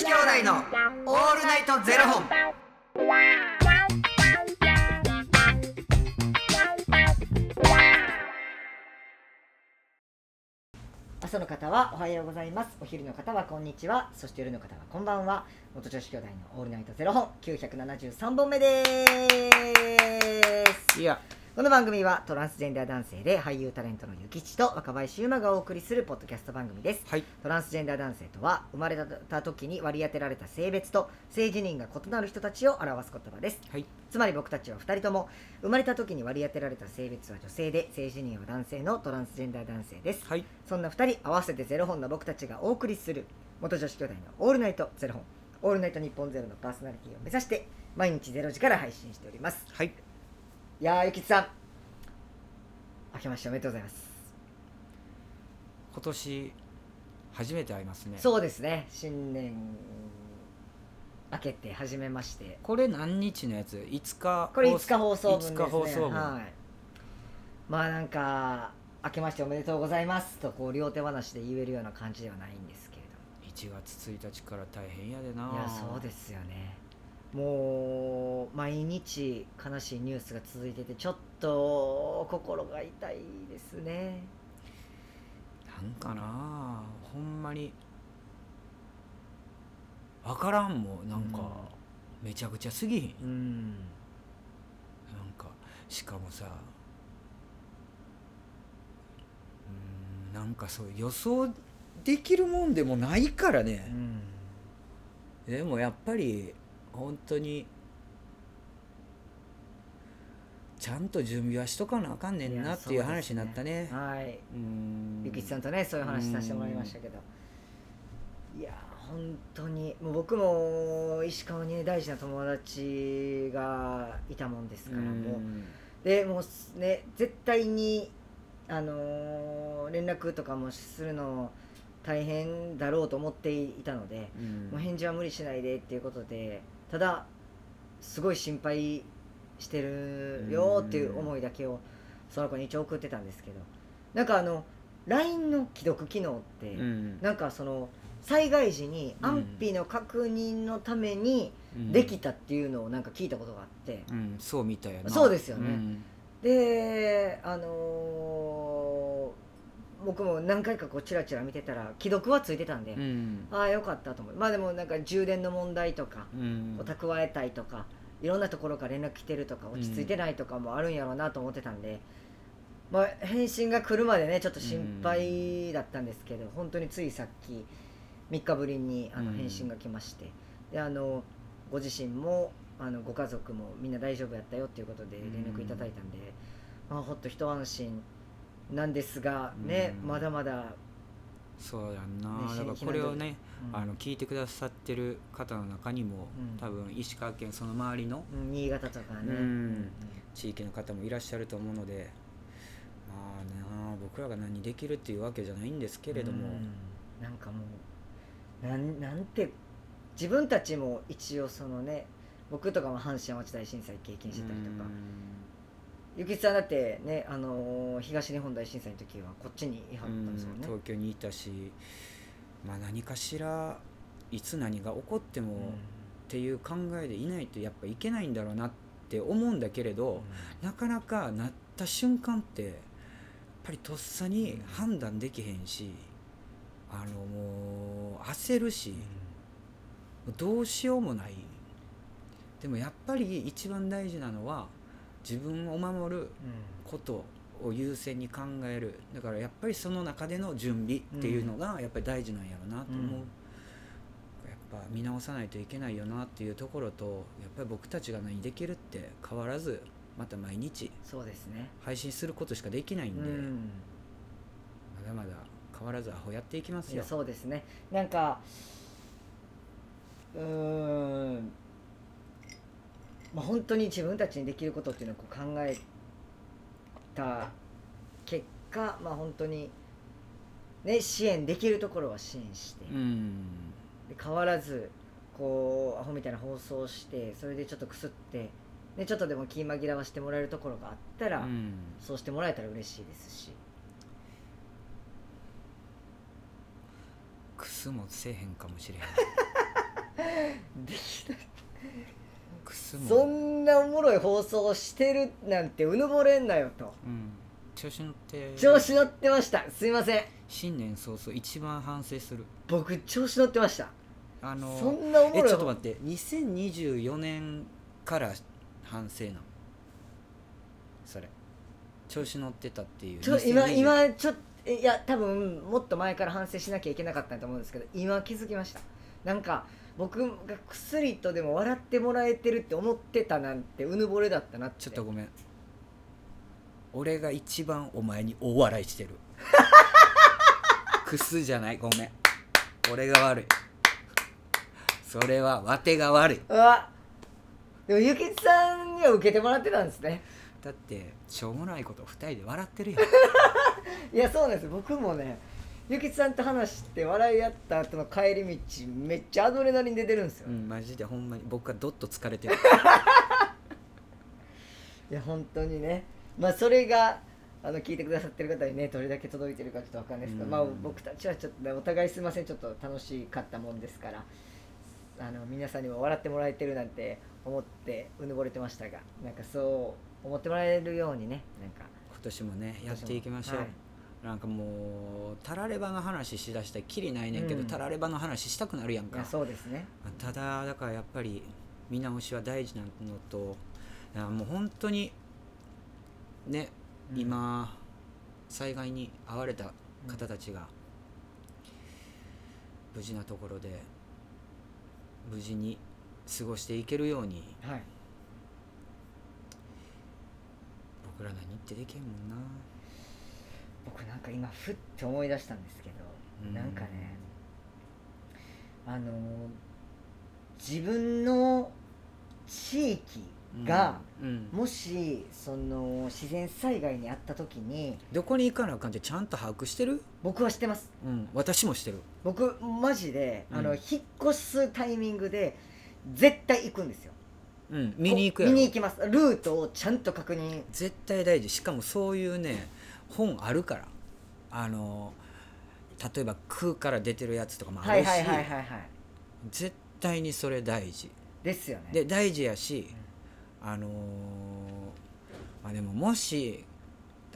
子兄弟のオールナイトゼロ本。朝の方はおはようございます。お昼の方はこんにちは。そして夜の方はこんばんは。元女子兄弟のオールナイトゼロ本973本目です。いや、この番組はトランスジェンダー男性で俳優タレントのゆきちと若林優馬がお送りするポッドキャスト番組です。はい、トランスジェンダー男性とは生まれた時に割り当てられた性別と性自認が異なる人たちを表す言葉です。はい、つまり僕たちは2人とも生まれた時に割り当てられた性別は女性で性自認は男性のトランスジェンダー男性です。はい、そんな2人合わせてゼロ本の僕たちがお送りする元女子兄弟のオールナイトゼロ本オールナイト日本ゼロのパーソナリティを目指して毎日ゼロ時から配信しております。はい、いやーゆきつさん明けましておめでとうございます今年初めて会いますね。う。そうですね新年明けて初めましてこれ何日のやつ？5日。これ5日放送分ですね5日放送分。はいまあなんか明けましておめでとうございますとこう両手話で言えるような感じではないんですけれども1月1日から大変やでな。いやそうですよねもう毎日悲しいニュースが続いててちょっと心が痛いですね。なんかな、ほんまに。わからんもんなんか、めちゃくちゃすぎひん。うん。なんかしかもさうーんなんかそう予想できるもんでもないからうね、ん。でもやっぱり本当に。ちゃんと準備はしとかなあかんねんなっていう話になったね。はい。うん。ゆきちさんとねそういう話させてもらいましたけど。いや本当に。もう僕も石川にね大事な友達がいたもんですからもう。でもうね絶対にあのー連絡とかもするの大変だろうと思っていたので、うん。もう返事は無理しないでっていうことでただすごい心配してるよっていう思いだけをその子に一応送ってたんですけどなんかあの LINE の既読機能って、うんなんかその災害時に安否の確認のためにうん。できたっていうのをなんか聞いたことがあって、うん。そうみたいやな。そうですよね。ん。であのー僕も何回かこうチラチラ見てたら既読はついてたんで、うん。ああよかったと思う。まあでもなんか充電の問題とか、うん。を蓄えたいとかいろんなところから連絡来てるとか落ち着いてないとかもあるんやろうなと思ってたんで、まあ、返信が来るまでねちょっと心配だったんですけど、本当についさっき3日ぶりにあのうん。返信が来まして、であのご自身もあのご家族もみんな大丈夫やったよっていうことで連絡いただいたんで、まあ、ほっと一安心なんですがね、うん。まだまだ、そうやんな、ねだからしこれをね、うん。あの聞いてくださってる方の中にも、うん。多分石川県その周りのうん新潟とかね、うん。地域の方もいらっしゃると思うのでまあなあ僕らが何できるっていうわけじゃないんですけれども、うん。なんかもうなんなんて自分たちも一応そのね僕とかも阪神・淡路大震災経験してたりとかゆきつさんだってね、あのー東日本大震災の時はこっちにいはうんったんですよね。東京にいたし、まあ、何かしらいつ何が起こっても、っていう考えでいないとやっぱいけないんだろうなって思うんだけれど、なかなかなった瞬間ってやっぱりとっさに判断できへんし、あのもう焦るし、どうしようもない。でもやっぱり一番大事なのは自分を守ることを優先に考える。だからやっぱりその中での準備っていうのがやっぱり大事なんやろうなと思う、うん。やっぱ見直さないといけないよなっていうところとやっぱり僕たちが何できるって変わらずまた毎日そうですね。配信することしかできないんで、うん。まだまだ変わらずアホやっていきますよ。いやそうですね。なんかうーんまあ本当に自分たちにできることっていうのをこう考えた結果まあ本当にね支援できるところは支援して、うん。で変わらずこうアホみたいな放送をしてそれでちょっとくすって、ね、ちょっとでも気紛らわしてもらえるところがあったら、うん。そうしてもらえたら嬉しいですし。クスもせえへんかもしれへん。できないくすも。そんなおもろい放送してるなんてうぬぼれんなよと。うん。調子乗って。調子乗ってました。すいません。新年早々一番反省する。僕調子乗ってました。あのそんなおもろいえちょっと待って。2024年から反省なの？それ。調子乗ってたっていう。ちょ今2020今ちょっといや多分もっと前から反省しなきゃいけなかったと思うんですけど今気づきました。なんか僕が薬とでも笑ってもらえてるって思ってたなんてうぬぼれだったなって。ちょっとごめん。俺が一番お前に大笑いしてる。クスじゃない。ごめん。俺が悪い。それはわてが悪い。うわ。でもゆきつさんには受けてもらってたんですね。だってしょうもないこと二人で笑ってるやん。いやそうなんです。僕もねゆきつさんと話して笑い合った後の帰り道めっちゃアドレナリン出てるんですよ、うんマジでほんまに。僕はどっと疲れてる。いや本当にね。まあそれがあの聞いてくださってる方にねどれだけ届いてるかちょっとわかんないですけど、うん。まあ僕たちはちょっとねお互いすいません。ちょっと楽しかったもんですからあの皆さんにも笑ってもらえてるなんて思ってうぬぼれてましたがなんかそう思ってもらえるようにねなんか。今年もねやっていきましょう、はいなんかもうたらればの話しだしたらきりないねんけど、うん。たらればの話したくなるやんか。そうですね。ただだからやっぱり見直しは大事なのともう本当にね、うん。今災害に遭われた方たちが無事なところで無事に過ごしていけるようにはい。僕ら何ってできへんもんな僕なんか今ふって思い出したんですけど、うん。なんかねあの自分の地域が、うん。うん。もしその自然災害にあった時にどこに行かなあかんってちゃんと把握してる？僕は知ってます。うん。私もしてる。僕マジで、あのうん引っ越すタイミングで絶対行くんですよ。うん。見に行くやろ。見に行きます。ルートをちゃんと確認。絶対大事。しかもそういうね本あるから。あの例えば空から出てるやつとかもあるし、絶対にそれ大事。ですよね。で大事やしあのーまあでももし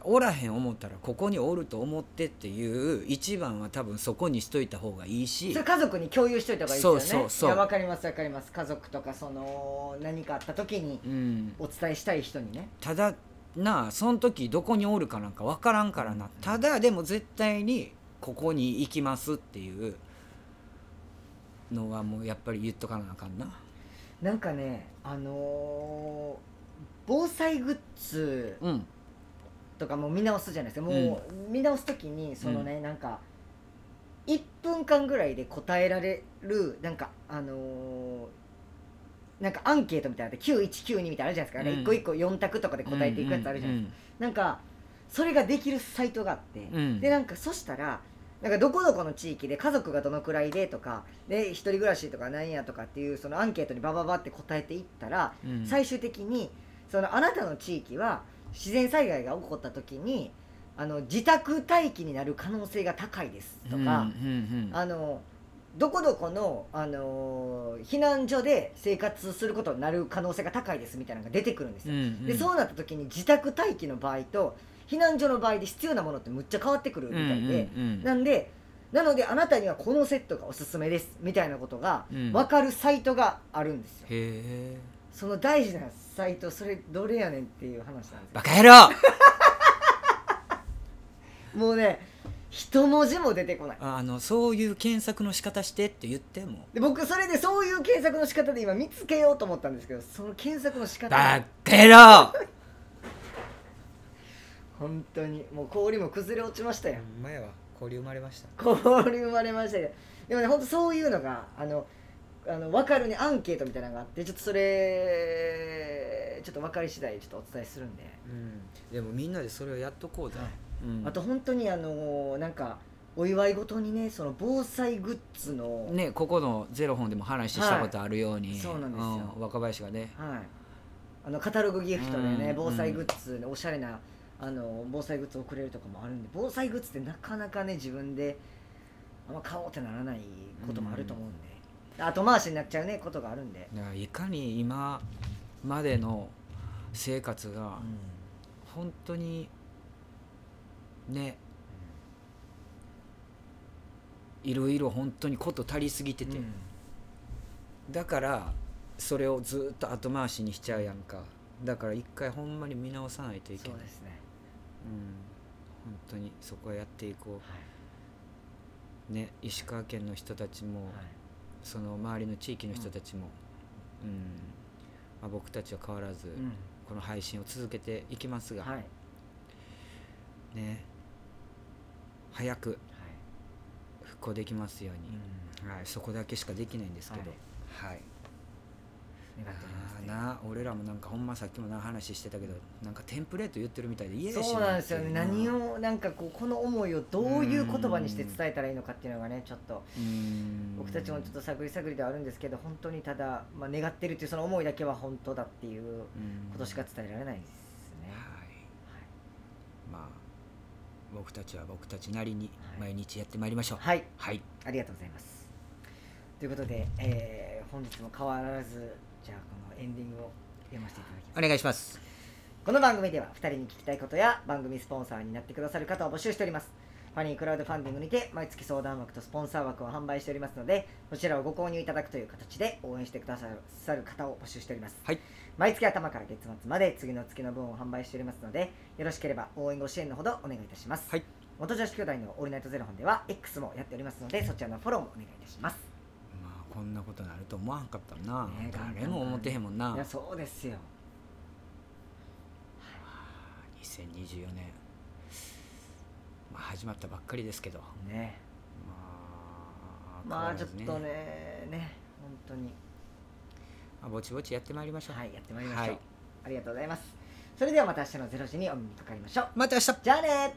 おらへん思ったらここにおると思ってっていう一番は多分そこにしといた方がいいし。家族に共有しといた方がいいですよね。そうそうそう。わかりますわかります。家族とかその何かあった時にうん。お伝えしたい人にね。ただなあその時どこにおるかなんか分からんからな。ただでも絶対にここに行きますっていうのはもうやっぱり言っとかなあかんな。なんかねあのー防災グッズうん。とかも見直すじゃないですか。もう見直す時にそのね、なんか1分間ぐらいで答えられるなんかあのーなんかアンケートみたいなので9192みたいなのあるじゃないですか、ねうん。一個一個4択とかで答えていくやつあるじゃないですか、なんかそれができるサイトがあって、うん。でなんかそしたらなんかどこどこの地域で家族がどのくらいでとかで一人暮らしとかなんやとかっていうそのアンケートにバババって答えていったら、うん。最終的にそのあなたの地域は自然災害が起こった時にあの自宅待機になる可能性が高いですとか、うんうんうん。あのどこどこの、あの避難所で生活することになる可能性が高いですみたいなのが出てくるんですよ。でそうなった時に自宅待機の場合と避難所の場合で必要なものってむっちゃ変わってくるみたいで、うんうんうん。なんでなのであなたにはこのセットがおすすめですみたいなことがうん分かるサイトがあるんですよ。へえ。その大事なサイトそれどれやねんっていう話なんですよ。バカ野郎。もうね一文字も出てこない。あのそういう検索の仕方してって言っても。で僕それでそういう検索の仕方で今見つけようと思ったんですけどその検索の仕方バカ野郎本当に。もう氷も崩れ落ちましたよ。ほんまやわ交流生まれました。氷生まれましたけど。でもね本当そういうのがあのあの分かるねアンケートみたいなのがあってちょっとそれちょっと分かり次第ちょっとお伝えするんで、うん。でもみんなでそれをやっとこうぜ、はいうん。あと本当にあのなんかお祝い事にねその防災グッズの、ねここのゼロ本でも話したことあるように、はいそうなんですよ。うん。若林がね。はい、あのカタログギフトでね、うん。防災グッズ、おしゃれなあの防災グッズをくれるとかもあるんで防災グッズってなかなかね自分であんま買おうってならないこともあると思うんで、後回しになっちゃうねことがあるんで、だからいかに今までの生活がうん。本当にね。いろいろ本当にこと足りすぎてて、うん。だからそれをずっと後回しにしちゃうやんか。だから一回ほんまに見直さないといけない。そうですね、うん。本当にそこはやっていこはうね石川県の人たちも、いはい。その周りの地域の人たちも、うん。まあ、僕たちは変わらず、うん。この配信を続けていきますが、はい。ね早くはい。復興できますように、はい、そこだけしかできないんですけど、はい。願っております。ねな俺らもなんかほんまさっきもな話してたけどなんかテンプレート言ってるみたいで嫌やしそうなんですよね。何ををなんかこうこの思いをどういう言葉にして伝えたらいいのかっていうのがねちょっと僕たちもちょっと探り探りではあるんですけど本当にただ、まあ、願ってるっていうその思いだけは本当だっていうことしか伝えられないですね、はい。まあ僕たちは僕たちなりにはい。毎日やってまいりましょう。はい、はい。ありがとうございます。ということで、えー本日も変わらずじゃあこのエンディングを読ませていただきます。お願いします。この番組では2人に聞きたいことや番組スポンサーになってくださる方を募集しておりますファニークラウドファンディングにて毎月相談枠とスポンサー枠を販売しておりますのでそちらをご購入いただくという形で応援してくださる方を募集しております、はい。毎月頭から月末まで次の月の分を販売しておりますのでよろしければ応援ご支援のほどお願いいたします、はい。元女子兄弟のオールナイトゼロ本では X もやっておりますのでそちらのフォローもお願いいたします。まあこんなことになると思わんかったな、ね誰も思ってへんもんな。いやそうですよ。2024年、まあ、始まったばっかりですけど。ね。まあまあちょっとねね本当に。まあぼちぼちやってまいりましょう。はいやってまいりましょう、はい。ありがとうございます。それではまた明日の0時にお目にかかりましょう。また明日。じゃあね